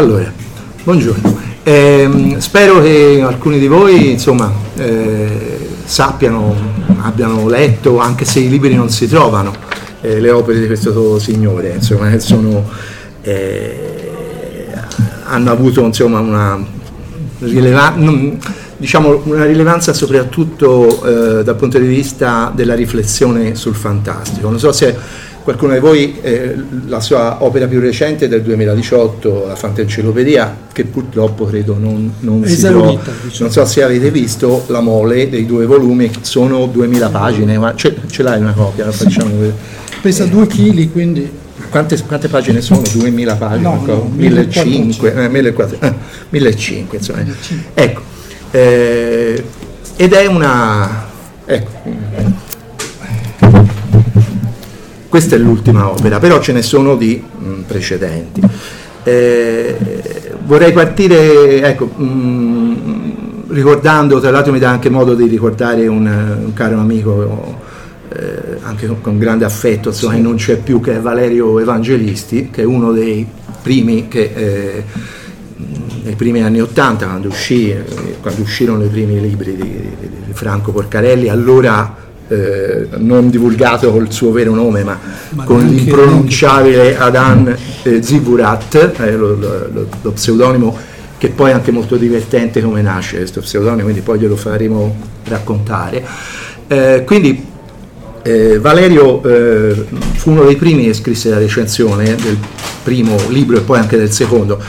Allora, buongiorno. Eh, spero che alcuni di voi insomma, eh, sappiano, abbiano letto, anche se i libri non si trovano, eh, le opere di questo signore, insomma, sono, eh, hanno avuto insomma, una, rileva- diciamo, una, rilevanza soprattutto eh, dal punto di vista della riflessione sul fantastico. Non so se qualcuno di voi eh, la sua opera più recente è del 2018, la Fantencilopedia, che purtroppo credo non, non si trova. Diciamo. Non so se avete visto la mole dei due volumi, sono 2000 pagine, ma ce, ce l'hai una copia? Facciamo vedere. Pesa 2 kg, quindi... Quante, quante, pagine sono? 2000 pagine? No, no, 1500, eh, 1400, eh, 1500 insomma. 1500. Ecco, eh, ed è una... Ecco, questa è l'ultima opera, però ce ne sono di mh, mm, precedenti. Eh, vorrei partire, ecco, mh, mm, ricordando, tra l'altro mi dà anche modo di ricordare un, un caro amico, eh, anche con, con, grande affetto, insomma, sì. che non c'è più, che è Valerio Evangelisti, che è uno dei primi che... Eh, nei primi anni Ottanta, quando, uscì, quando uscirono i primi libri di, di, di Franco Porcarelli, allora eh, non divulgato col suo vero nome ma, ma con l'impronunciabile Adan eh, Zivurat, eh, lo, lo, lo, pseudonimo che poi è anche molto divertente come nasce questo pseudonimo, quindi poi glielo faremo raccontare. Eh, quindi eh, Valerio eh, fu uno dei primi che scrisse la recensione del primo libro e poi anche del secondo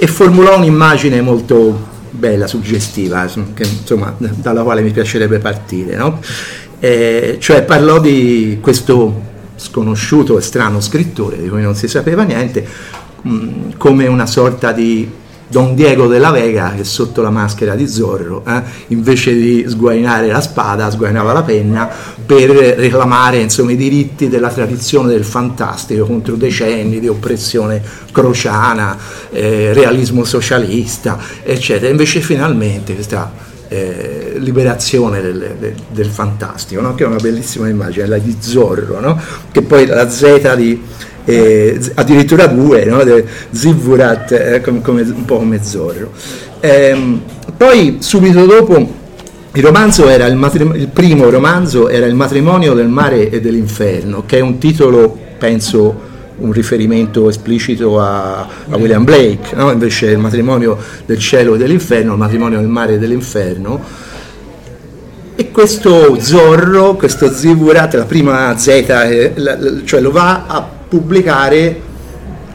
e formulò un'immagine molto bella, suggestiva, che, insomma, dalla quale mi piacerebbe partire. No? Eh, cioè parlò di questo sconosciuto e strano scrittore di cui non si sapeva niente, mh, come una sorta di Don Diego della Vega che sotto la maschera di Zorro, eh, invece di sguainare la spada, sguainava la penna per reclamare insomma, i diritti della tradizione del fantastico contro decenni di oppressione crociana, eh, realismo socialista, eccetera. Invece finalmente questa eh, liberazione del, del, del fantastico, no? che è una bellissima immagine, la di Zorro, no? che poi la Z di eh, addirittura due, no? Zivurat eh, come, come, un po' come Zorro. Eh, poi subito dopo il il, matrim- il, primo romanzo era Il matrimonio del mare e dell'inferno, che è un titolo, penso, un riferimento esplicito a, a William Blake, no? invece il matrimonio del cielo e dell'inferno, il matrimonio del mare e dell'inferno. E questo Zorro, questo Zivurat, la prima Z, eh, cioè lo va a pubblicare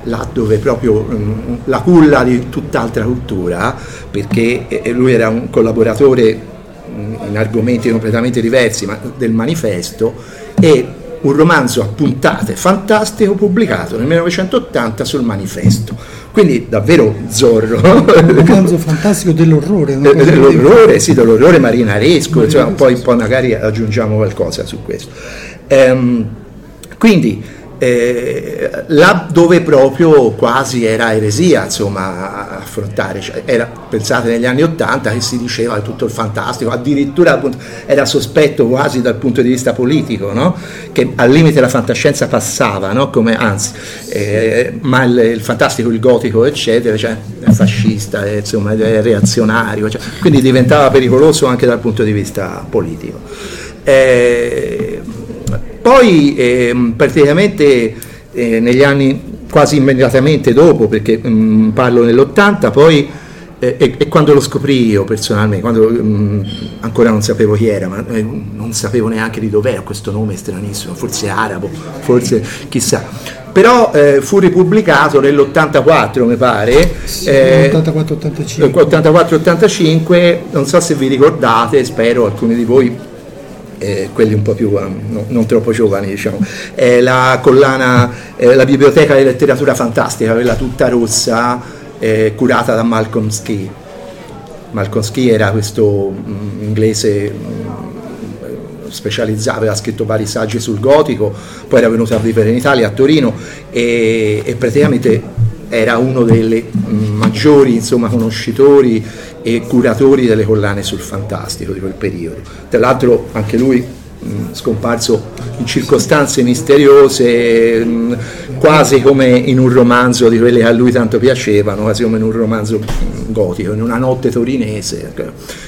là dove proprio um, la culla di tutt'altra cultura, perché eh, lui era un collaboratore um, in argomenti completamente diversi, ma del manifesto, e un romanzo a puntate fantastico pubblicato nel 1980 sul manifesto. Quindi davvero Zorro. Un romanzo fantastico dell'orrore. Dell'orrore, sì, dell'orrore marinaresco, cioè, poi, poi, magari aggiungiamo qualcosa su questo. Ehm, quindi eh, là dove proprio quasi era eresia insomma, affrontare, cioè, era, pensate negli anni Ottanta che si diceva tutto il fantastico, addirittura appunto, era sospetto quasi dal punto di vista politico, no? che al limite la fantascienza passava, no? Come, anzi, eh, ma il, il, fantastico, il gotico eccetera, cioè, è fascista, è, insomma, è reazionario, cioè, quindi diventava pericoloso anche dal punto di vista politico. Eh, poi eh, praticamente eh, negli anni quasi immediatamente dopo, perché mh, mm, parlo nell'80, poi eh, e, e, quando lo scoprì io personalmente, quando mh, mm, ancora non sapevo chi era, ma eh, non sapevo neanche di dov'era questo nome stranissimo, forse arabo, forse chissà. Però eh, fu ripubblicato nell'84 mi pare, sì, eh, 84-85. 84-85, non so se vi ricordate, spero alcuni di voi eh, quelli un po' più um, no, non troppo giovani, diciamo. È la collana, eh, la biblioteca di letteratura fantastica, quella tutta rossa, eh, curata da Malcolm Ski. Malcolm Ski era questo mh, mm, inglese mh, mm, specializzato, aveva scritto vari saggi sul gotico, poi era venuto a vivere in Italia, a Torino, e, e praticamente era uno dei maggiori insomma, conoscitori e curatori delle collane sul fantastico di quel periodo. Tra l'altro anche lui scomparso in circostanze misteriose, quasi come in un romanzo di quelli che a lui tanto piacevano, quasi come in un romanzo gotico, in una notte torinese,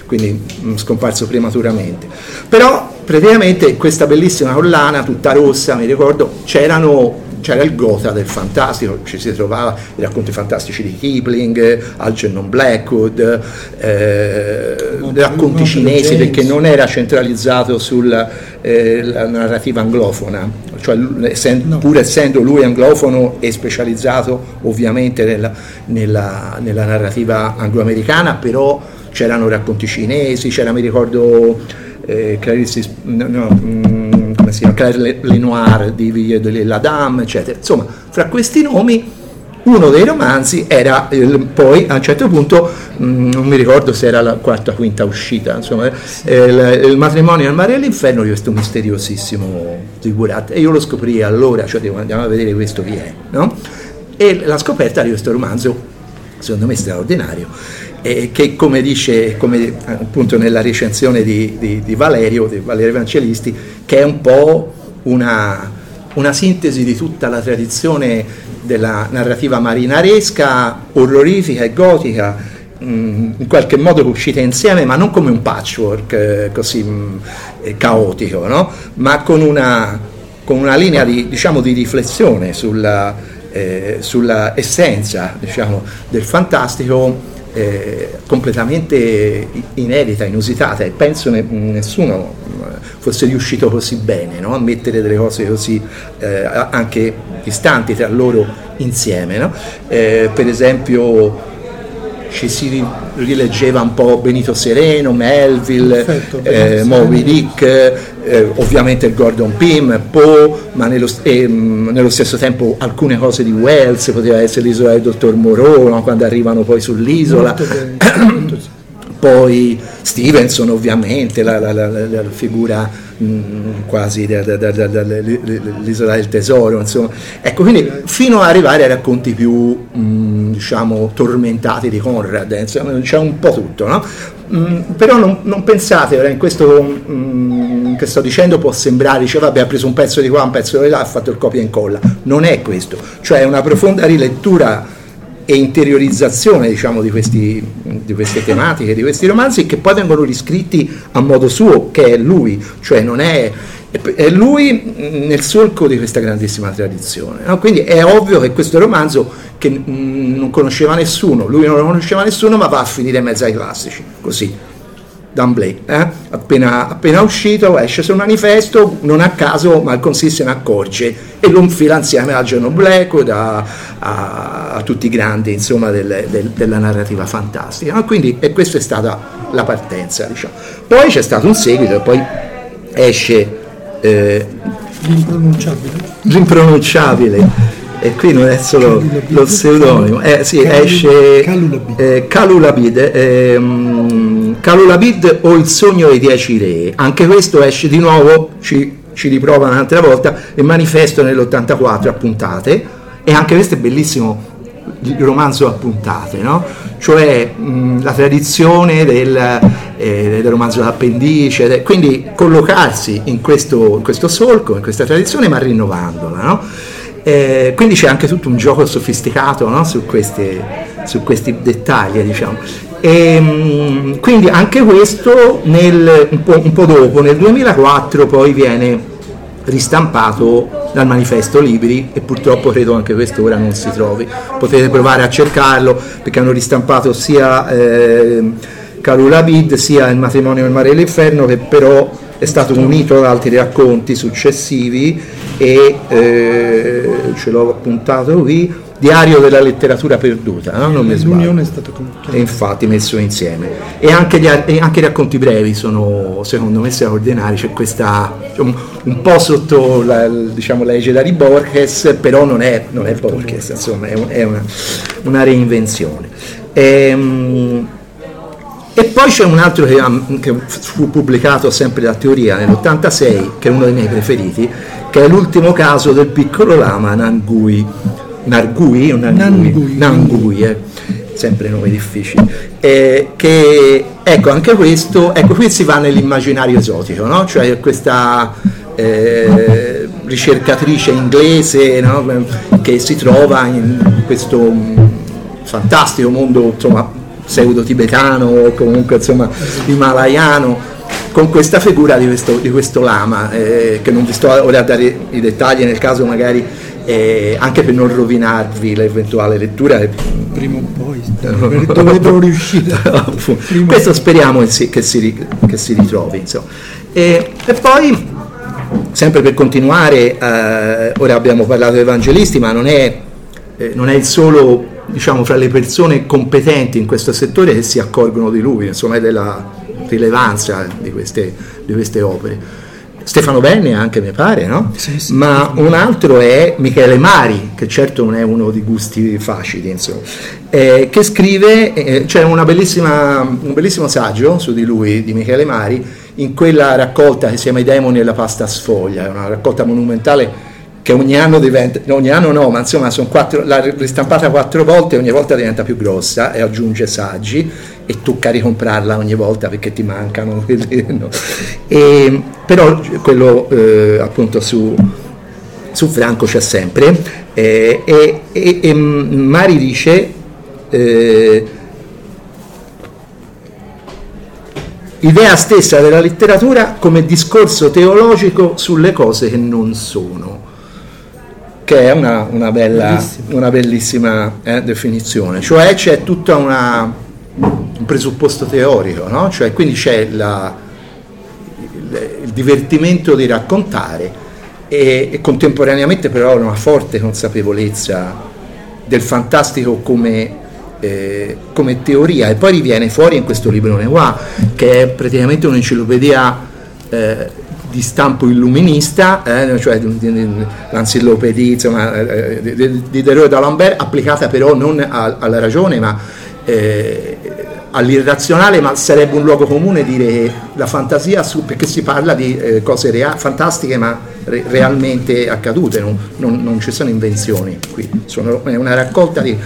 quindi mh, scomparso prematuramente. Però praticamente questa bellissima collana, tutta rossa, mi ricordo, c'erano c'era il Gotha del fantastico, ci si trovava i racconti fantastici di Kipling, Algernon Blackwood, eh, racconti cinesi perché non era centralizzato sulla eh, narrativa anglofona, cioè, essendo, pur essendo lui anglofono e specializzato ovviamente nella, nella, nella narrativa angloamericana, però c'erano racconti cinesi, c'era mi ricordo eh, Clarice, no, no, mm, come si chiama, Claire Lenoir di Villiers de la Dame, eccetera. Insomma, fra questi nomi uno dei romanzi era il, poi a un certo punto, mh, mm, non mi ricordo se era la quarta o quinta uscita, insomma, eh, il, il, matrimonio al mare e all'inferno di questo misteriosissimo Zigurat e io lo scoprì allora, cioè dico, andiamo a vedere questo chi è, no? E la scoperta di questo romanzo, secondo me straordinario, eh, che come dice come appunto nella recensione di, di, di, Valerio, di Valerio Evangelisti, che è un po' una, una sintesi di tutta la tradizione della narrativa marinaresca, orrorifica e gotica, mm, in qualche modo uscite insieme, ma non come un patchwork eh, così mh, eh, caotico, no? ma con una, con una linea di, diciamo, di riflessione sulla, eh, sulla essenza diciamo, del fantastico completamente inedita, inusitata e penso ne, nessuno eh, fosse riuscito così bene no? a mettere delle cose così eh, anche distanti tra loro insieme. No? Eh, per esempio ci si rileggeva un po' Benito Sereno, Melville, Perfetto, eh, Moby Dick, eh, ovviamente Gordon Pym, Poe, ma nello, eh, nello, stesso tempo alcune cose di Wells, poteva essere l'isola del dottor Moreau, no? quando arrivano poi sull'isola. poi Stevenson ovviamente, la, la, la, la figura mm, quasi dell'isola del tesoro, insomma. Ecco, quindi fino ad arrivare ai racconti più, mm, diciamo, tormentati di Conrad, eh, insomma, c'è un po' tutto, no? Mm, però non, non, pensate, in questo che sto dicendo può sembrare, dice vabbè ha preso un pezzo di qua, un pezzo di là, ha fatto il copia e incolla, non è questo, cioè è una profonda rilettura e interiorizzazione diciamo, di, questi, di, queste tematiche, di questi romanzi che poi vengono riscritti a modo suo, che è lui, cioè non è, è lui nel solco di questa grandissima tradizione. No? Quindi è ovvio che questo romanzo che non conosceva nessuno, lui non lo conosceva nessuno, ma va a finire in mezzo ai classici, così d'amblè, eh? appena, appena, uscito esce sul manifesto, non a caso Malcolm se ne accorge e lo infila insieme a John Blackwood, a, a, a, tutti i grandi insomma, del, del, della narrativa fantastica. No? Quindi, e questa è stata la partenza. Diciamo. Poi c'è stato un seguito e poi esce eh, l'impronunciabile. l'impronunciabile e qui non è solo lo pseudonimo, eh, sì, esce Calulabid, Calulabid eh, Calulabid o Il sogno dei dieci re, anche questo esce di nuovo, ci, ci riprova un'altra volta, il manifesto nell'84 a puntate, e anche questo è bellissimo il romanzo a puntate, no? cioè mh, la tradizione del, eh, del romanzo d'appendice, de, quindi collocarsi in questo, in questo, solco, in questa tradizione, ma rinnovandola. No? Eh, quindi c'è anche tutto un gioco sofisticato no? su, questi, su, questi, dettagli, diciamo. E, ehm, quindi anche questo nel, un, po', un, po', dopo, nel 2004, poi viene ristampato dal manifesto Libri e purtroppo credo anche quest'ora non si trovi. Potete provare a cercarlo perché hanno ristampato sia eh, Carula Bid sia Il matrimonio nel mare dell'inferno che però è stato unito ad altri racconti successivi e eh, ce l'ho appuntato qui, Diario della letteratura perduta, no? non mi L'unione è conclusa. E infatti messo insieme. E anche, gli, e anche, i racconti brevi sono secondo me straordinari, c'è questa diciamo, un po' sotto la, diciamo, l'egida di Borges, però non è, non è Borges, insomma è, un, è una, una, reinvenzione. Ehm, e poi c'è un altro che, che, fu pubblicato sempre da Teoria nell'86, che è uno dei miei preferiti, che è l'ultimo caso del piccolo lama Nangui, Nargui o Nangui? Nangui, eh. sempre nomi difficili. Eh, che, ecco, anche questo, ecco, qui si va nell'immaginario esotico, no? cioè questa eh, ricercatrice inglese no? che si trova in questo fantastico mondo insomma, pseudo-tibetano o comunque insomma himalayano con questa figura di questo, di questo lama, eh, che non vi sto ora a dare i dettagli nel caso magari, eh, anche per non rovinarvi l'eventuale lettura. Prima o poi dovrebbero riuscire. Questo speriamo che si, che si, che si ritrovi. E, e, poi, sempre per continuare, eh, ora abbiamo parlato di evangelisti, ma non è, eh, non è il solo diciamo, fra le persone competenti in questo settore che si accorgono di lui, insomma, della rilevanza di queste, di queste opere. Stefano Benni anche mi pare, no? Sì, sì, Ma un altro è Michele Mari, che certo non è uno di gusti facili, insomma, eh, che scrive, eh, c'è un bellissimo saggio su di lui, di Michele Mari, in quella raccolta che si chiama I demoni e la pasta sfoglia, è una raccolta monumentale che ogni anno diventa, ogni anno no, ma insomma sono quattro, l'ha ristampata quattro volte e ogni volta diventa più grossa e aggiunge saggi e tocca ricomprarla ogni volta perché ti mancano quelli, no. e, però quello eh, appunto su, su, Franco c'è sempre eh, e, e, e, Mari dice eh, idea stessa della letteratura come discorso teologico sulle cose che non sono che è una, una, bella, una bellissima eh, definizione, cioè c'è tutto un presupposto teorico, no? cioè, quindi c'è la, il, il, divertimento di raccontare e, e, contemporaneamente però una forte consapevolezza del fantastico come, eh, come teoria. E poi riviene fuori in questo librone qua che è praticamente un'enciclopedia eh, di stampo illuminista, eh, cioè l'encyclopedia insomma, eh, di, di Derrida d'Alembert, applicata però non a, alla ragione ma eh, all'irrazionale, ma sarebbe un luogo comune dire la fantasia, su, perché si parla di eh, cose rea- fantastiche ma re- realmente accadute, non, non, non, ci sono invenzioni qui, sono, è una raccolta di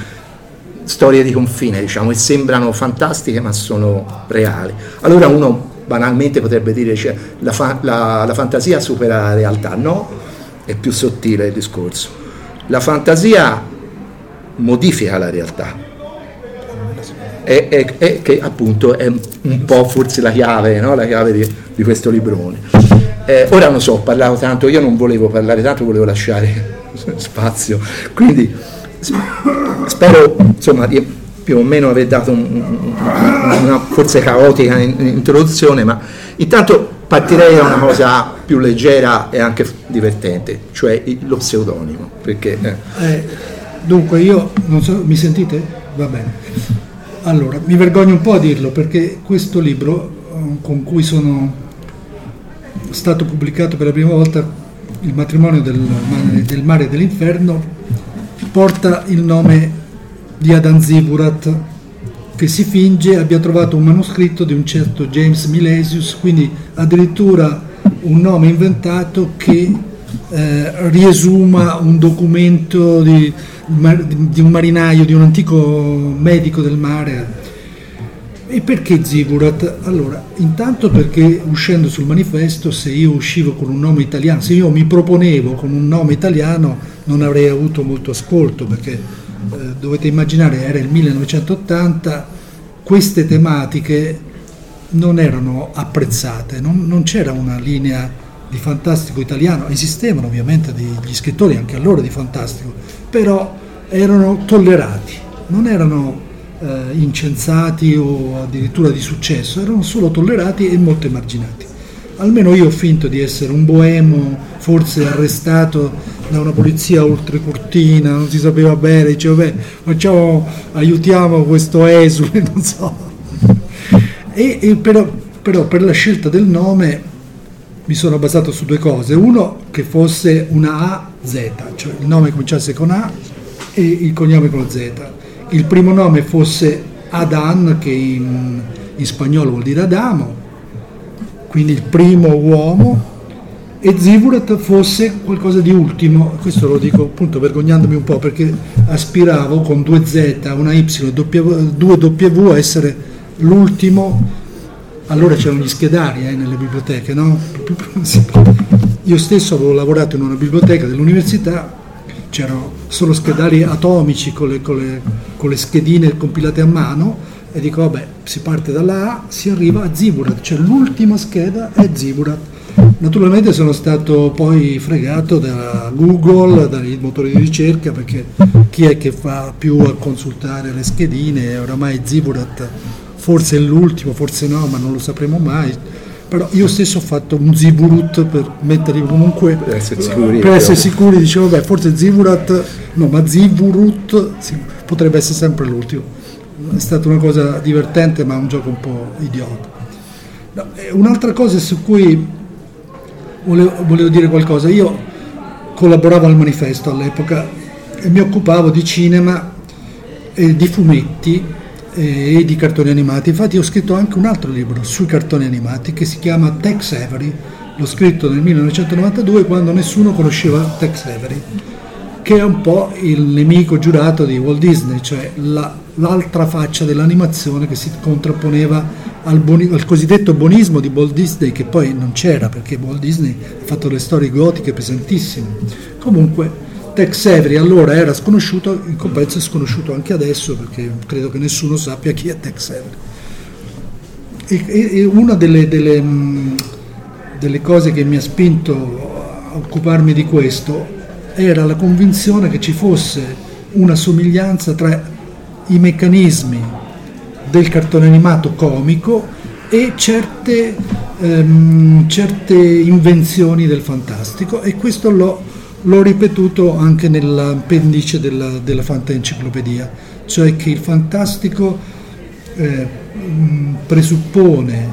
storie di confine, diciamo, che sembrano fantastiche ma sono reali. Allora uno banalmente potrebbe dire cioè, la, fa- la, la fantasia supera la realtà, no, è più sottile il discorso. La fantasia modifica la realtà, è, è, è, che appunto è un po' forse la chiave, no? la chiave di, di, questo librone. Eh, ora non so, ho parlato tanto, io non volevo parlare tanto, volevo lasciare spazio, quindi spero insomma di più o meno aver dato un, una forse caotica introduzione, ma intanto partirei da una cosa più leggera e anche divertente, cioè lo pseudonimo. Perché, eh. Eh, dunque io, non so, mi sentite? Va bene. Allora, mi vergogno un po' a dirlo perché questo libro eh, con cui sono stato pubblicato per la prima volta, Il matrimonio del, del mare e dell'inferno, porta il nome di Adam Ziburat che si finge abbia trovato un manoscritto di un certo James Milesius, quindi addirittura un nome inventato che eh, riesuma un documento di, di, un marinaio, di un antico medico del mare. E perché Ziburat? Allora, intanto perché uscendo sul manifesto, se io uscivo con un nome italiano, se io mi proponevo con un nome italiano, non avrei avuto molto ascolto, perché eh, dovete immaginare era il 1980, queste tematiche non erano apprezzate, non, non c'era una linea di fantastico italiano, esistevano ovviamente degli scrittori anche allora di fantastico, però erano tollerati, non erano eh, incensati o addirittura di successo, erano solo tollerati e molto emarginati. Almeno io ho finto di essere un boemo, forse arrestato da una polizia oltre cortina, non si sapeva bene, diceva beh, facciamo, aiutiamo questo esule, non so. E, e però, però per la scelta del nome mi sono basato su due cose. Uno, che fosse una AZ, cioè il nome cominciasse con A e il cognome con Z. Il primo nome fosse Adan, che in, in spagnolo vuol dire Adamo, quindi il primo uomo, e Zivurat fosse qualcosa di ultimo, questo lo dico appunto vergognandomi un po' perché aspiravo con due Z, una Y, due W a essere l'ultimo, allora c'erano gli schedari eh, nelle biblioteche, no? Io stesso avevo lavorato in una biblioteca dell'università, c'erano solo schedari atomici con le, con le, con le schedine compilate a mano e dico vabbè si parte dalla A, si arriva a Zivurat, cioè l'ultima scheda è Zivurat Naturalmente sono stato poi fregato da Google, dai motori di ricerca, perché chi è che fa più a consultare le schedine? Oramai Ziburat forse è l'ultimo, forse no, ma non lo sapremo mai. Però io stesso ho fatto un Ziburut per metterli comunque per essere sicuri, per essere sicuri dicevo beh forse Ziburat no ma Ziburut sì, potrebbe essere sempre l'ultimo è stata una cosa divertente ma un gioco un po' idiota no, un'altra cosa su cui volevo, volevo dire qualcosa. Io collaboravo al manifesto all'epoca e mi occupavo di cinema, e di fumetti e di cartoni animati. Infatti ho scritto anche un altro libro sui cartoni animati che si chiama Tex Avery. L'ho scritto nel 1992 quando nessuno conosceva Tex Avery, che è un po' il nemico giurato di Walt Disney, cioè la, l'altra faccia dell'animazione che si contrapponeva al, boni, al, cosiddetto bonismo di Walt Disney, che poi non c'era perché Walt Disney ha fatto le storie gotiche pesantissime. Comunque Tex Avery allora era sconosciuto, in compenso è sconosciuto anche adesso perché credo che nessuno sappia chi è Tex Avery. E, e, una delle, delle, delle cose che mi ha spinto a occuparmi di questo era la convinzione che ci fosse una somiglianza tra i meccanismi del cartone animato comico e certe, ehm, certe invenzioni del fantastico. E questo l'ho, l'ho ripetuto anche nell'appendice della, della Fanta Enciclopedia, cioè che il fantastico eh, presuppone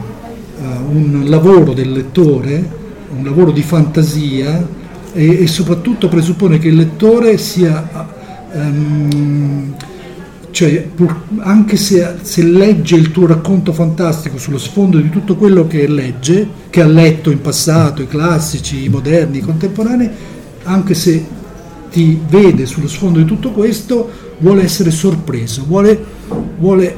uh, un lavoro del lettore, un lavoro di fantasia e, e soprattutto presuppone che il lettore sia... Um, cioè, pur, anche se, se, legge il tuo racconto fantastico sullo sfondo di tutto quello che legge, che ha letto in passato, i classici, i moderni, i contemporanei, anche se ti vede sullo sfondo di tutto questo, vuole essere sorpreso, vuole, vuole,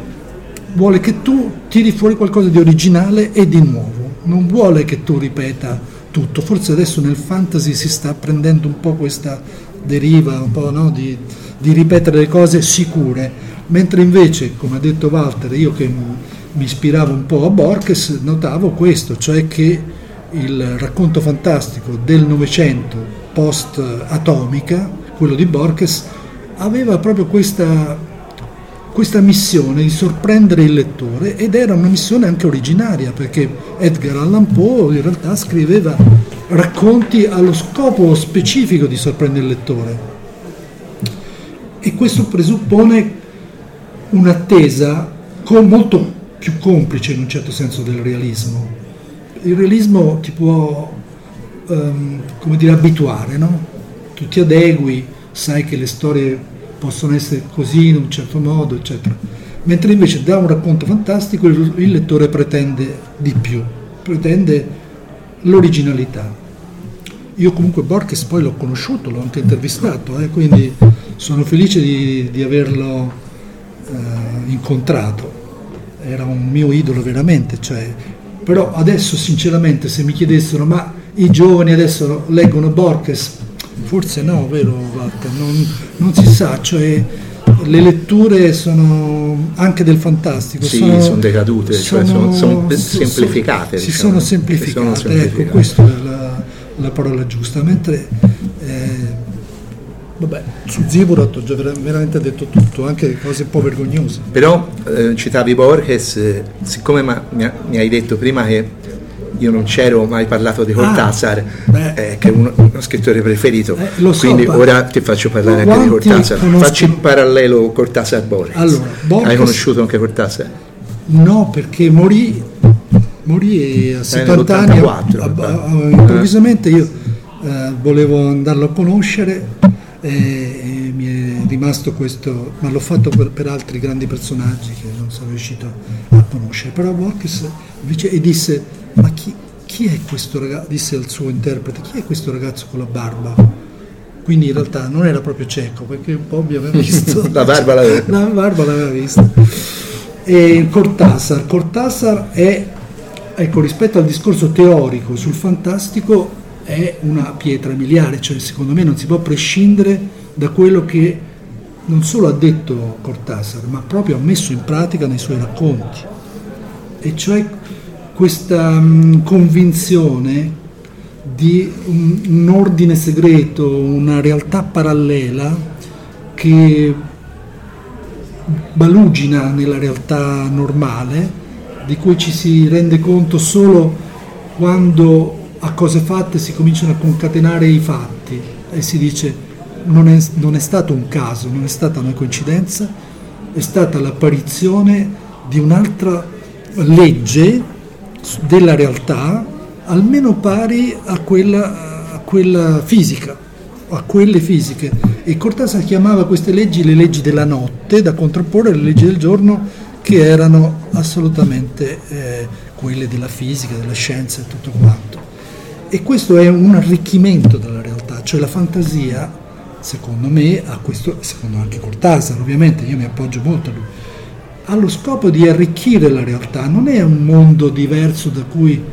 vuole che tu tiri fuori qualcosa di originale e di nuovo, non vuole che tu ripeta tutto. Forse adesso nel fantasy si sta prendendo un po' questa deriva, un po' no, di di ripetere le cose sicure, mentre invece, come ha detto Walter, io che mi ispiravo un po' a Borges, notavo questo, cioè che il racconto fantastico del Novecento post-atomica, quello di Borges, aveva proprio questa, questa missione di sorprendere il lettore ed era una missione anche originaria perché Edgar Allan Poe in realtà scriveva racconti allo scopo specifico di sorprendere il lettore. E questo presuppone un'attesa molto più complice in un certo senso del realismo. Il realismo ti può um, come dire, abituare, no? tu ti adegui, sai che le storie possono essere così in un certo modo, eccetera. Mentre invece da un racconto fantastico il, il lettore pretende di più, pretende l'originalità. Io comunque Borges poi l'ho conosciuto, l'ho anche intervistato, eh, quindi sono felice di, di averlo eh, incontrato, era un mio idolo veramente, cioè, però adesso sinceramente se mi chiedessero ma i giovani adesso leggono Borges, forse no, vero Walter, non, non si sa, cioè le letture sono anche del fantastico sì, sono, sono decadute sono, cioè sono, sono semplificate si diciamo. sono semplificate, sono semplificate. ecco questa è la, la parola giusta mentre eh, Vabbè, su Zivorot ho già veramente detto tutto, anche cose un po' vergognose. Però eh, citavi Borges, eh, siccome ma, mi, mi, hai detto prima che io non c'ero mai parlato di Cortázar, ah, eh, che è uno, uno, scrittore preferito, so, quindi pa- ora ti faccio parlare anche di Cortázar. Conosco... Facci il parallelo Cortázar-Borges. Allora, Borges... Hai conosciuto anche Cortázar? No, perché morì, morì a 70 eh, anni. improvvisamente io eh, volevo andarlo a conoscere e, e mi è rimasto questo, ma l'ho fatto per, per, altri grandi personaggi che non sono riuscito a conoscere. Però Borges invece e disse, ma chi, chi è questo ragazzo, disse al suo interprete, chi è questo ragazzo con la barba? Quindi in realtà non era proprio cieco, perché un po' mi aveva visto. la barba l'aveva. La barba l'aveva vista. E Cortázar, Cortázar è, ecco, rispetto al discorso teorico sul fantastico, è una pietra miliare, cioè secondo me non si può prescindere da quello che non solo ha detto Cortázar, ma proprio ha messo in pratica nei suoi racconti, e cioè questa um, convinzione di un, un ordine segreto, una realtà parallela che balugina nella realtà normale, di cui ci si rende conto solo quando a cose fatte si cominciano a concatenare i fatti e si dice non è, non è stato un caso, non è stata una coincidenza, è stata l'apparizione di un'altra legge della realtà almeno pari a quella, a quella fisica, a quelle fisiche. E Cortázar chiamava queste leggi le leggi della notte da contrapporre alle leggi del giorno che erano assolutamente eh, quelle della fisica, della scienza e tutto quanto. E questo è un arricchimento della realtà, cioè la fantasia, secondo me, ha questo, secondo anche Cortázar ovviamente, io mi appoggio molto a lui, ha lo scopo di arricchire la realtà, non è un mondo diverso da cui,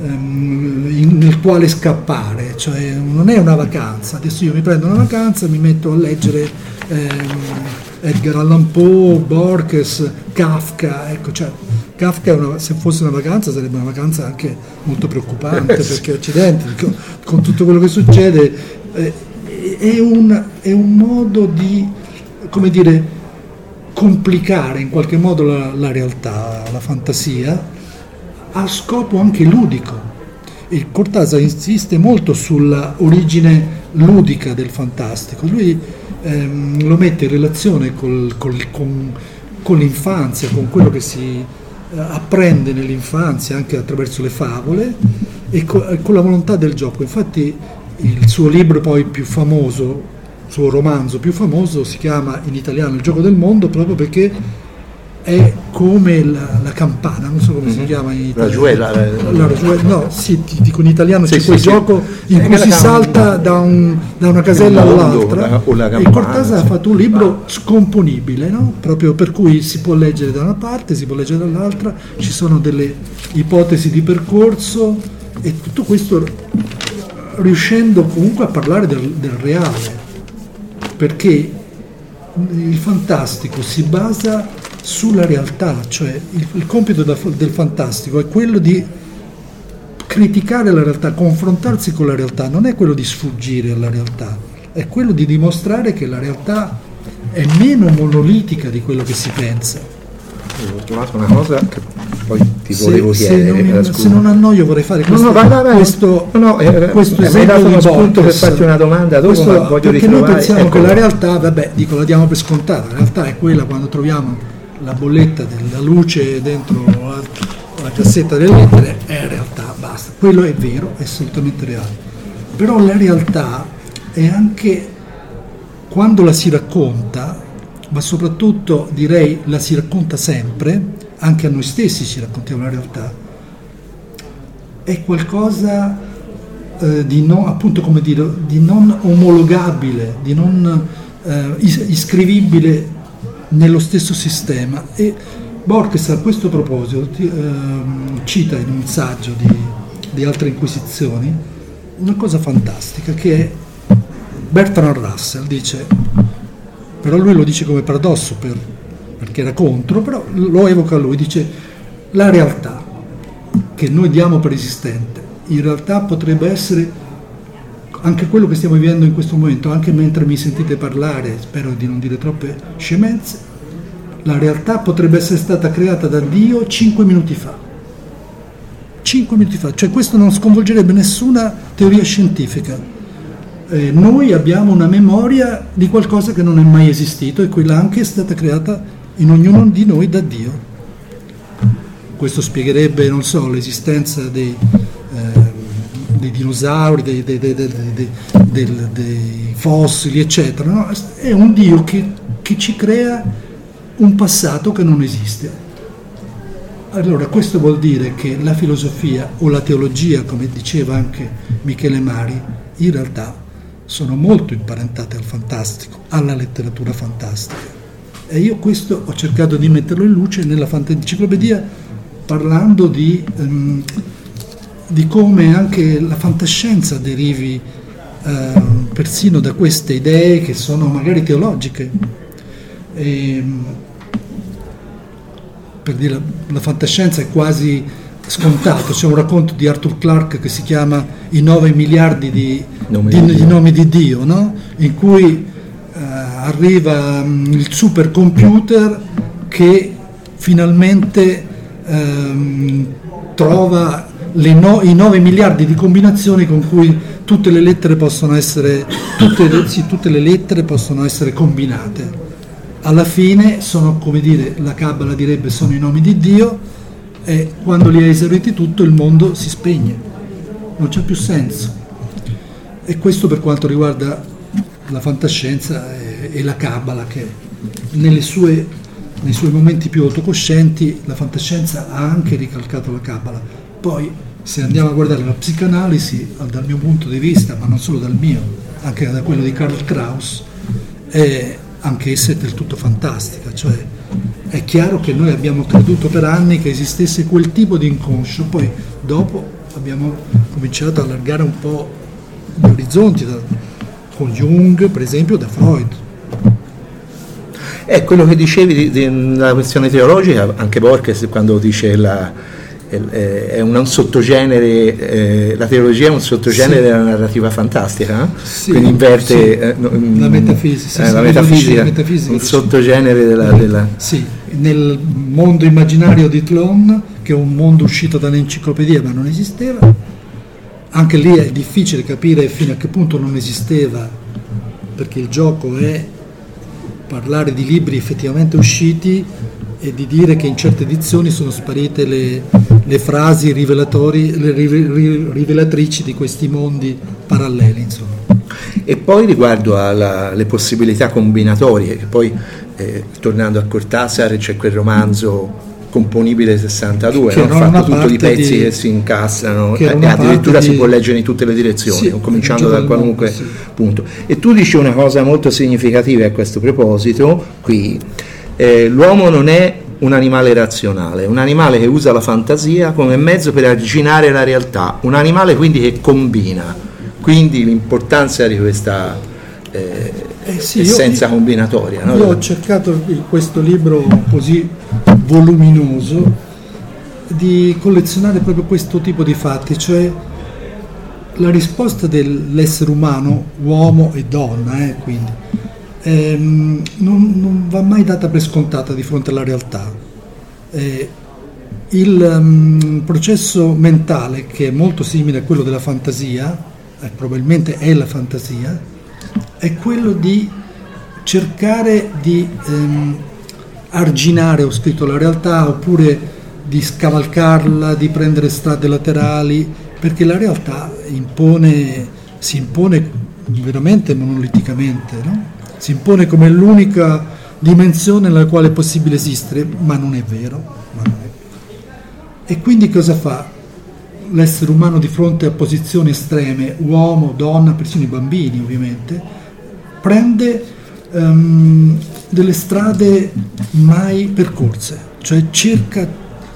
ehm, nel quale scappare, cioè non è una vacanza, adesso io mi prendo una vacanza, mi metto a leggere ehm, Edgar Allan Poe, Borges, Kafka, ecco, cioè, Kafka una, se fosse una vacanza sarebbe una vacanza anche molto preoccupante perché accidenti, con, con tutto quello che succede. Eh, è un, è un modo di, come dire, complicare in qualche modo la, la realtà, la fantasia, a scopo anche ludico. E Cortázar insiste molto sulla origine ludica del fantastico, lui ehm, lo mette in relazione col, col, con, con, l'infanzia, con quello che si eh, apprende nell'infanzia anche attraverso le favole e co, con la volontà del gioco. Infatti il suo libro poi più famoso, il suo romanzo più famoso si chiama in italiano Il gioco del mondo proprio perché è come la, la campana, non so come mm-hmm. si mhm. chiama in italiano. Rajuela. La Rajuela, no, sì, ti dico in italiano sì, c'è sì, quel sì. gioco in cui si salta da, un, da, una casella all'altra. La, la e Cortázar ha fatto un libro scomponibile, no? proprio per cui si può leggere da una parte, si può leggere dall'altra, ci sono delle ipotesi di percorso e tutto questo riuscendo comunque a parlare del, del reale, perché il fantastico si basa sulla realtà, cioè il, il compito da, del fantastico è quello di criticare la realtà, confrontarsi con la realtà, non è quello di sfuggire alla realtà, è quello di dimostrare che la realtà è meno monolitica di quello che si pensa. Ho trovato una cosa che poi ti se, volevo chiedere. Se non, se non annoio vorrei fare questo, no, no, vai, vai, questo, no, eh, questo esempio. Mi hai dato uno spunto per farti una domanda dopo, questo, voglio perché noi pensiamo ecco. che la realtà, vabbè, dico la diamo per scontata, la realtà è quella quando troviamo la bolletta della luce dentro la, la cassetta delle lettere, è realtà, basta. Quello è vero, è assolutamente reale. Però la realtà è anche quando la si racconta, ma soprattutto direi la si racconta sempre, anche a noi stessi ci raccontiamo la realtà, è qualcosa eh, di, non, dire, di, non, omologabile, di non eh, iscrivibile nello stesso sistema. E Borges a questo proposito eh, cita in un saggio di, di altre inquisizioni una cosa fantastica che è Bertrand Russell dice, però lui lo dice come paradosso per perché era contro, però lo evoca lui, dice la realtà che noi diamo per esistente, in realtà potrebbe essere anche quello che stiamo vivendo in questo momento, anche mentre mi sentite parlare, spero di non dire troppe scemenze, la realtà potrebbe essere stata creata da Dio cinque minuti fa. Cinque minuti fa, cioè questo non sconvolgerebbe nessuna teoria scientifica. Eh, noi abbiamo una memoria di qualcosa che non è mai esistito e quella anche è stata creata in ognuno di noi da Dio. Questo spiegherebbe, non so, l'esistenza dei, eh, dei dinosauri, dei, dei, dei, fossili, eccetera. No? È un Dio che, che ci crea un passato che non esiste. Allora, questo vuol dire che la filosofia o la teologia, come diceva anche Michele Mari, in realtà sono molto imparentate al fantastico, alla letteratura fantastica. E io questo ho cercato di metterlo in luce nella fantascienza parlando di, um, di, come anche la fantascienza derivi uh, persino da queste idee che sono magari teologiche. E, per dire la, la fantascienza è quasi scontato, c'è un racconto di Arthur Clarke che si chiama I 9 miliardi di, nomi di, di, nomi di Dio, no? in cui eh, arriva mm, il supercomputer che finalmente ehm, trova no, i 9 miliardi di combinazioni con cui tutte le lettere possono essere, tutte, sì, tutte le lettere possono essere combinate. Alla fine sono, come dire, la Kabbalah direbbe, sono i nomi di Dio e quando li hai esauriti tutto il mondo si spegne, non c'è più senso. E questo per quanto riguarda la fantascienza e, e la Kabbalah che sue, nei suoi momenti più autocoscienti la fantascienza ha anche ricalcato la Kabbalah. Poi se andiamo a guardare la psicanalisi, dal mio punto di vista, ma non solo dal mio, anche da quello di Karl Kraus, è anche essa è del tutto fantastica, cioè è chiaro che noi abbiamo creduto per anni che esistesse quel tipo di inconscio, poi dopo abbiamo cominciato a allargare un po' gli orizzonti, con Jung, per esempio, da Freud. È quello che dicevi della questione teologica, anche Borges quando dice la, è un, sottogenere, eh, la teologia è un sottogenere sì. della narrativa fantastica, eh? sì, quindi inverte sì. eh, la metafisica, eh, la metafisica, metafisica un sottogenere della, della... Sì, nel mondo immaginario di Tlon, che è un mondo uscito dall'enciclopedia ma non esisteva, anche lì è difficile capire fino a che punto non esisteva, perché il gioco è parlare di libri effettivamente usciti e di dire che in certe edizioni sono sparite le, le frasi le rivelatrici di questi mondi paralleli. Insomma. E poi riguardo alle possibilità combinatorie, che poi eh, tornando a Cortázar c'è quel romanzo componibile 62, che no? fatto tutto di pezzi di... che si incastrano e addirittura di... si può leggere in tutte le direzioni, sì, cominciando da qualunque mondo, sì. punto. E tu dici una cosa molto significativa a questo proposito, qui eh, l'uomo non è un animale razionale, un animale che usa la fantasia come mezzo per arginare la realtà, un animale quindi che combina, quindi l'importanza di questa eh, eh sì, essenza io, combinatoria. No? Io ho cercato in questo libro così voluminoso di collezionare proprio questo tipo di fatti, cioè la risposta dell'essere umano, uomo e donna, eh, quindi, ehm, non, non, va mai data per scontata di fronte alla realtà. Eh, il um, processo mentale, che è molto simile a quello della fantasia, eh, probabilmente è la fantasia, è quello di cercare di ehm, arginare, ho scritto, la realtà oppure di scavalcarla, di prendere strade laterali, perché la realtà impone, si impone veramente monoliticamente. No? si impone come l'unica dimensione nella quale è possibile esistere, ma non è vero. Non è vero. E quindi cosa fa l'essere umano di fronte a posizioni estreme, uomo, donna, persino i bambini ovviamente, prende um, delle strade mai percorse, cioè cerca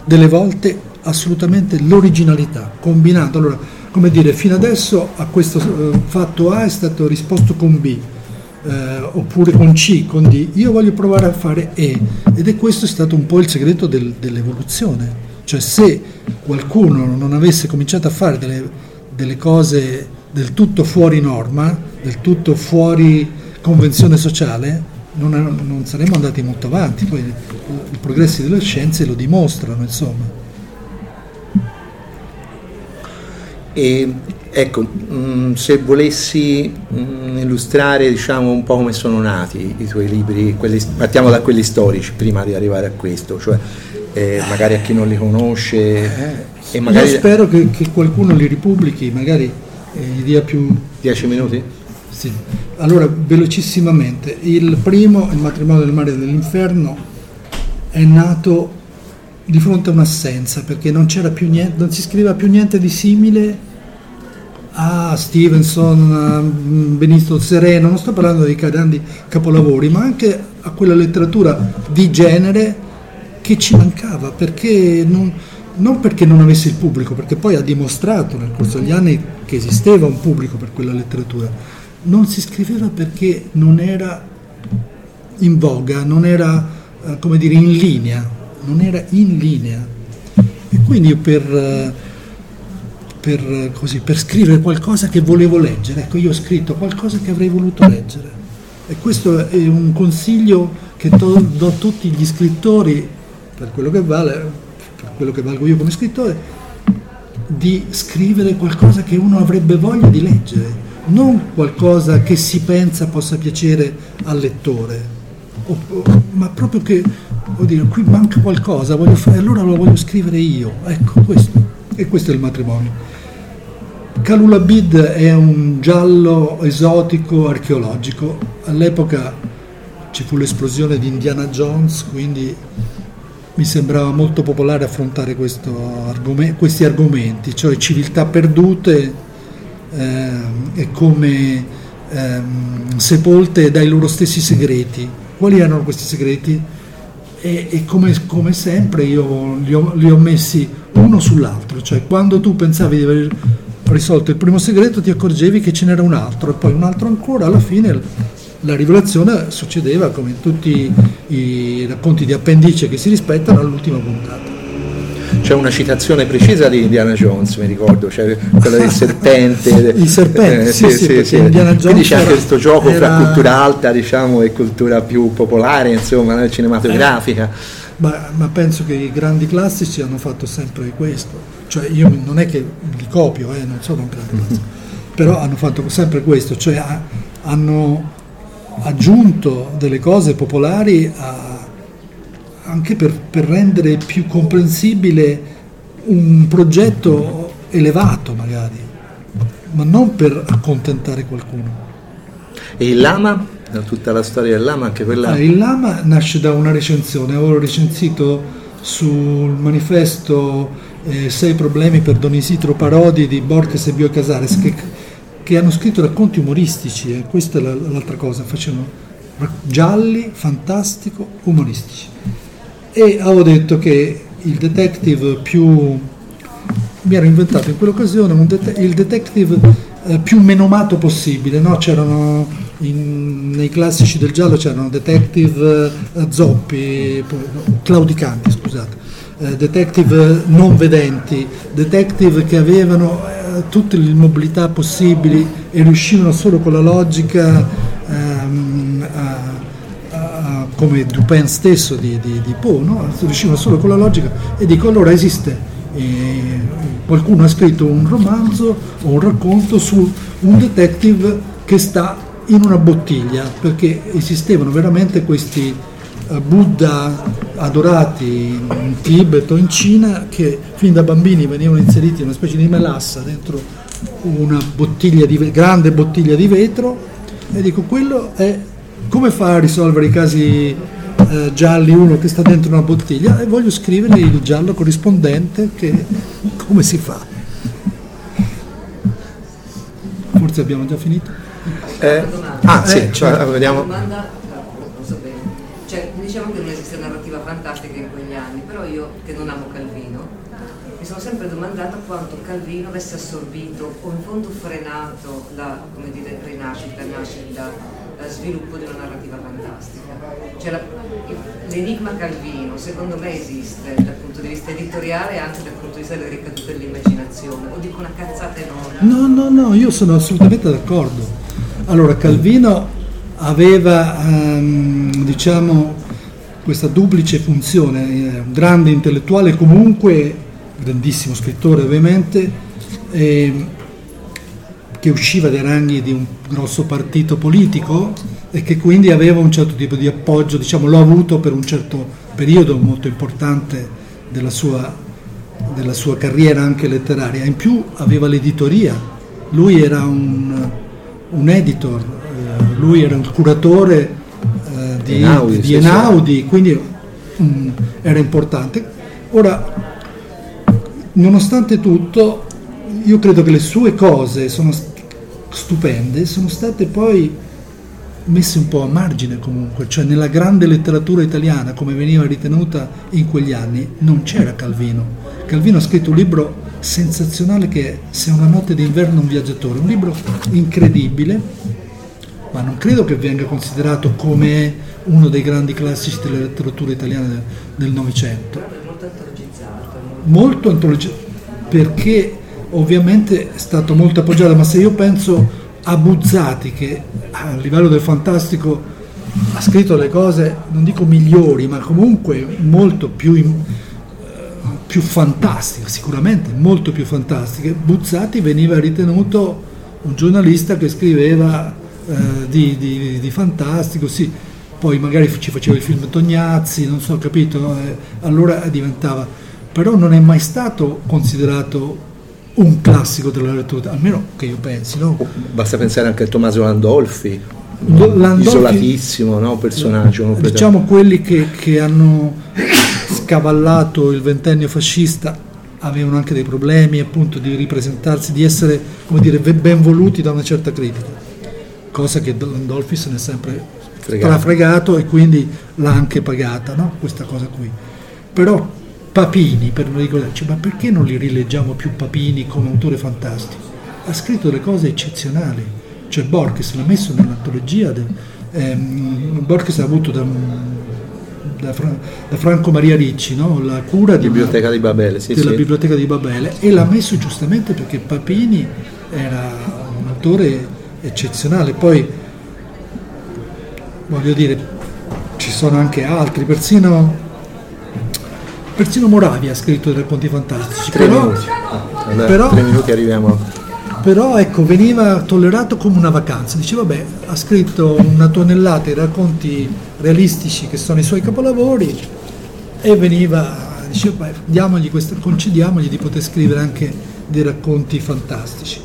delle volte assolutamente l'originalità, combinando. Allora, come dire, fino adesso a questo uh, fatto A è stato risposto con B, eh, oppure con C, con D, io voglio provare a fare E ed è questo stato un po' il segreto del, dell'evoluzione, cioè se qualcuno non avesse cominciato a fare delle, delle cose del tutto fuori norma, del tutto fuori convenzione sociale, non, non, saremmo andati molto avanti, poi i progressi delle scienze lo dimostrano, insomma. E ecco, mh, mm, se volessi mh, mm, illustrare diciamo, un po' come sono nati i tuoi libri, quelli, partiamo da quelli storici prima di arrivare a questo, cioè eh, magari a chi non li conosce. Eh, magari... Io spero che, che, qualcuno li ripubblichi, magari eh, gli dia più... Dieci minuti? Sì. Allora, velocissimamente, il primo, il matrimonio del mare e dell'inferno, è nato di fronte a un'assenza, perché non, c'era più niente, non si scriveva più niente di simile a Stevenson, Benito Sereno, non sto parlando dei grandi capolavori, ma anche a quella letteratura di genere che ci mancava, perché non, non perché non avesse il pubblico, perché poi ha dimostrato nel corso degli anni che esisteva un pubblico per quella letteratura, non si scriveva perché non era in voga, non era, eh, come dire, in linea non era in linea. E quindi io per, per, così, per scrivere qualcosa che volevo leggere, ecco io ho scritto qualcosa che avrei voluto leggere. E questo è un consiglio che to, do a tutti gli scrittori, per quello che vale, per quello che valgo io come scrittore, di scrivere qualcosa che uno avrebbe voglia di leggere, non qualcosa che si pensa possa piacere al lettore, o, ma proprio che vuol dire qui manca qualcosa, voglio fare, allora lo voglio scrivere io. Ecco, questo. E questo è il matrimonio. Kalulabid è un giallo esotico archeologico. All'epoca ci fu l'esplosione di Indiana Jones, quindi mi sembrava molto popolare affrontare argom- questi argomenti, cioè civiltà perdute eh, e come eh, sepolte dai loro stessi segreti. Quali erano questi segreti? e, e come, come, sempre io li ho, li ho, messi uno sull'altro, cioè quando tu pensavi di aver risolto il primo segreto ti accorgevi che ce n'era un altro e poi un altro ancora, alla fine la rivelazione succedeva come in tutti i racconti di appendice che si rispettano all'ultima puntata. c'è una citazione precisa di Indiana Jones, mi ricordo, cioè quella del serpente. Il serpente, eh, sì, sì, sì, sì. Quindi c'è anche questo gioco era... fra cultura alta diciamo, e cultura più popolare, insomma, cinematografica. Eh. Ma, ma, penso che i grandi classici hanno fatto sempre questo, cioè io non è che li copio, eh, non sono un grande classico, però hanno fatto sempre questo, cioè hanno aggiunto delle cose popolari a, anche per, per, rendere più comprensibile un progetto elevato magari, ma non per accontentare qualcuno. E il Lama? Tutta la storia del Lama, anche quella... Ah, il Lama nasce da una recensione, avevo recensito sul manifesto eh, Sei problemi per Don Isidro Parodi di Borges e Bio Casares, che che hanno scritto racconti umoristici, eh. questa è l'altra cosa, facevano gialli, fantastico, umoristici. E avevo detto che il detective più... mi ero inventato in quell'occasione det- il detective eh, più menomato possibile, no? c'erano in, nei classici del giallo c'erano detective eh, zoppi, claudicanti scusate, eh, detective non vedenti, detective che avevano tutte le mobilità possibili e riuscivano solo con la logica, ehm, a, a, come Dupin stesso di, di, di Poe, no? riuscivano solo con la logica e dico allora esiste. E qualcuno ha scritto un romanzo o un racconto su un detective che sta in una bottiglia perché esistevano veramente questi eh, Buddha adorati in Tibet o in Cina che fin da bambini venivano inseriti in una specie di melassa dentro una bottiglia di, grande bottiglia di vetro. E dico quello è come fa a risolvere i casi eh, gialli uno che sta dentro una bottiglia? E voglio scrivere il giallo corrispondente che come si fa? Forse abbiamo già finito. Eh, ah sì, eh, cioè, vediamo diciamo che non esiste narrativa fantastica in quegli anni, però io che non amo Calvino, mi sono sempre domandata quanto Calvino avesse assorbito o in fondo frenato la dire, rinascita, nascita, sviluppo di una narrativa fantastica. Cioè, la, l'enigma Calvino secondo me esiste dal punto di vista editoriale e anche dal punto di vista delle ricadute dell'immaginazione, o dico una cazzata enorme. No, no, no, io sono assolutamente d'accordo. Allora, Calvino aveva ehm, diciamo, questa duplice funzione, eh, un grande intellettuale comunque, grandissimo scrittore ovviamente, eh, che usciva dai ranghi di un grosso partito politico e che quindi aveva un certo tipo di appoggio, diciamo, l'ho avuto per un certo periodo molto importante della sua, della sua carriera anche letteraria. In più aveva l'editoria, lui era un, un editor, lui era il curatore eh, di, Enaudi, di Enaudi quindi um, era importante. Ora, nonostante tutto, io credo che le sue cose sono stupende, sono state poi messe un po' a margine comunque, cioè nella grande letteratura italiana come veniva ritenuta in quegli anni non c'era Calvino. Calvino ha scritto un libro sensazionale che è Se una notte d'inverno un viaggiatore, un libro incredibile ma non credo che venga considerato come uno dei grandi classici della letteratura italiana del Novecento. Molto antologizzato. Molto antologizzato, perché ovviamente è stato molto appoggiato, ma se io penso a Buzzati che a livello del fantastico ha scritto le cose, non dico migliori, ma comunque molto più, in, più fantastiche, sicuramente molto più fantastiche, Buzzati veniva ritenuto un giornalista che scriveva eh, di, di, di, fantastico, sì, poi magari ci faceva il film Tognazzi, non so, capito, eh, allora diventava, però non è mai stato considerato un classico della lettura, almeno che io pensi. No? Basta pensare anche a Tommaso Landolfi, Landolfi isolatissimo no? personaggio. Diciamo quelli che, che hanno scavallato il ventennio fascista avevano anche dei problemi appunto di ripresentarsi, di essere come dire, ben voluti da una certa critica cosa che Landolfi se ne è sempre fregato. fregato e quindi l'ha anche pagata, no? questa cosa qui. Però Papini, per non ricordarci, ma perché non li rileggiamo più Papini come autore fantastico? Ha scritto delle cose eccezionali, cioè Borges l'ha messo nell'antologia, del, ehm, Borges ha avuto da, da, Fra- da Franco Maria Ricci, no? la cura di Biblioteca di Babele, sì, della sì. biblioteca di Babele e l'ha messo giustamente perché Papini era un autore eccezionale. Poi voglio dire, ci sono anche altri, persino, persino Moravia ha scritto dei racconti fantastici. Tre però, minuti. Allora, però- tre minuti arriviamo. però ecco, veniva tollerato come una vacanza. Dice, vabbè, ha scritto una tonnellata di racconti realistici che sono i suoi capolavori e veniva, dice, "Beh, diamogli questo- concediamogli di poter scrivere anche dei racconti fantastici.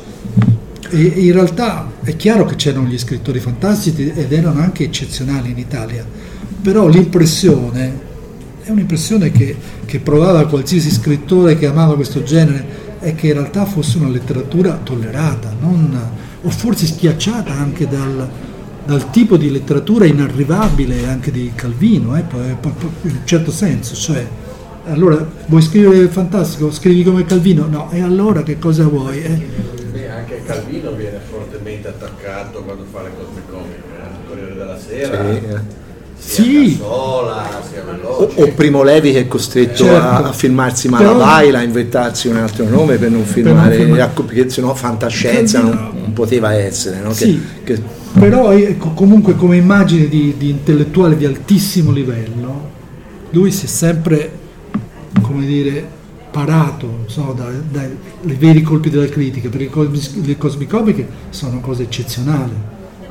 E in realtà è chiaro che c'erano gli scrittori fantastici ed erano anche eccezionali in Italia, però l'impressione è un'impressione che, che provava qualsiasi scrittore che amava questo genere è che in realtà fosse una letteratura tollerata, non- o forse schiacciata anche dal, dal tipo di letteratura inarrivabile anche di Calvino, eh, poi- in un certo senso, cioè allora vuoi scrivere fantastico, scrivi come Calvino, no, e allora che cosa vuoi? eh? Calvino viene fortemente attaccato quando fa le cose comiche, eh. il Corriere della Sera, Sì, eh. Sì. Sia O, o Primo Levi che è costretto Certo. a, a filmarsi Malavaila, a inventarsi un altro nome per non non filmare, filmare. racco- perché sennò fantascienza non, non poteva essere. no? Che- Sì. che- Però ecco, comunque come immagine di, di intellettuale di altissimo livello, lui si è sempre, come dire, parato so, dai, dai- dai veri colpi della critica, perché le cosmicomiche sono cose eccezionali.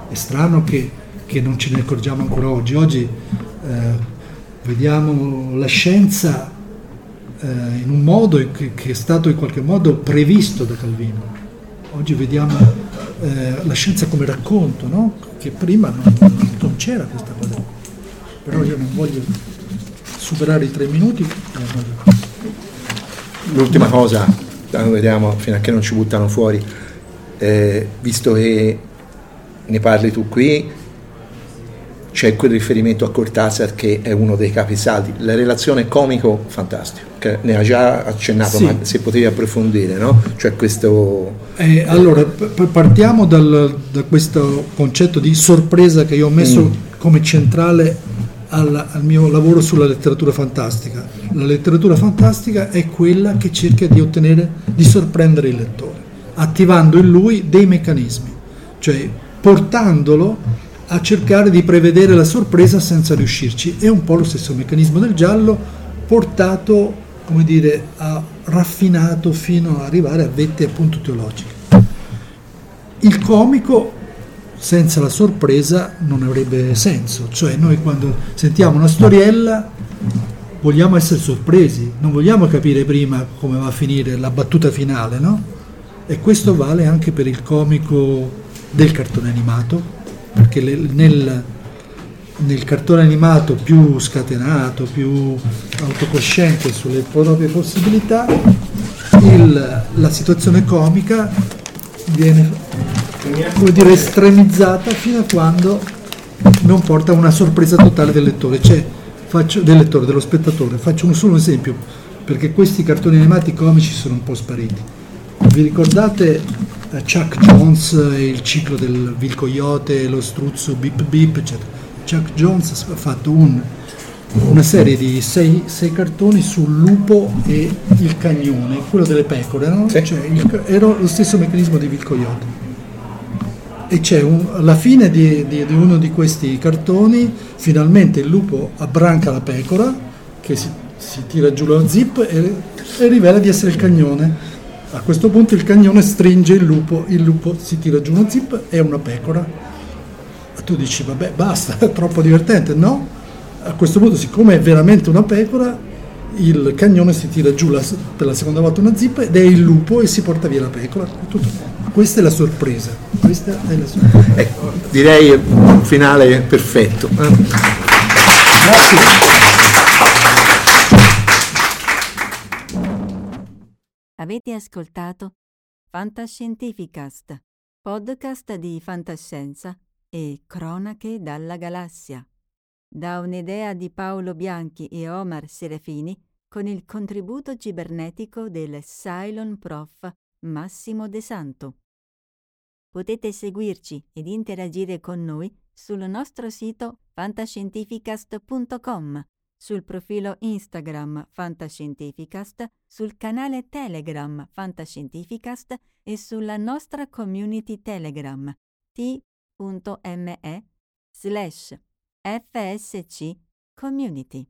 È strano che, che non ce ne accorgiamo ancora oggi. Oggi eh, vediamo la scienza eh, in un modo che, che è stato in qualche modo previsto da Calvino. Oggi vediamo eh, la scienza come racconto, no? che prima non, non c'era questa cosa. Però io non voglio superare i tre minuti. L'ultima cosa, vediamo fino a che non ci buttano fuori, eh, visto che ne parli tu qui, c'è quel riferimento a Cortázar che è uno dei capisaldi, la relazione comico fantastico, ne ha già accennato, Sì. ma se potevi approfondire, no? Cioè questo... Eh, allora, partiamo dal- da questo concetto di sorpresa che io ho messo come centrale al, al mio lavoro sulla letteratura fantastica. La letteratura fantastica è quella che cerca di ottenere, di sorprendere il lettore, attivando in lui dei meccanismi, cioè portandolo a cercare di prevedere la sorpresa senza riuscirci. È un po' lo stesso meccanismo del giallo portato, come dire, a raffinato fino ad arrivare a vette appunto teologiche. Il comico senza la sorpresa non avrebbe senso, cioè noi quando sentiamo una storiella vogliamo essere sorpresi, non vogliamo capire prima come va a finire la battuta finale, no? E questo vale anche per il comico del cartone animato, perché nel, nel cartone animato più scatenato, più autocosciente sulle proprie possibilità, il- la situazione comica viene come dire, estremizzata fino a quando non porta a una sorpresa totale del lettore, cioè, faccio, del lettore, dello spettatore. Faccio un solo esempio, perché questi cartoni animati comici sono un po' spariti. Vi ricordate eh, Chuck Jones e il ciclo del Vil Coyote, lo struzzo Bip Bip, eccetera? Chuck Jones ha fatto un- una serie di sei, sei cartoni sul lupo e il cagnone, quello delle pecore, no? Sì. Cioè, il- era lo stesso meccanismo di Vil Coyote e c'è un- alla fine di, di- di uno di questi cartoni finalmente il lupo abbranca la pecora che si, si tira giù lo zip e, e rivela di essere il cagnone. A questo punto il cagnone stringe il lupo il lupo si tira giù uno zip e è una pecora. Tu dici vabbè basta è troppo divertente. No? a questo punto siccome è veramente una pecora il cagnone si tira giù la- per la seconda volta una zip ed è il lupo e si porta via la pecora. Tutto- questa è la sorpresa questa è la sorpresa Ecco, direi un finale perfetto. Grazie. Avete ascoltato Fantascientificast, podcast di fantascienza e cronache dalla galassia. Da un'idea di Paolo Bianchi e Omar Serafini con il contributo cibernetico del Cylon Prof Massimo De Santo. Potete seguirci ed interagire con noi sul nostro sito fantascientificast.com sul profilo Instagram Fantascientificast, sul canale Telegram Fantascientificast e sulla nostra community Telegram t.me slash fsc community.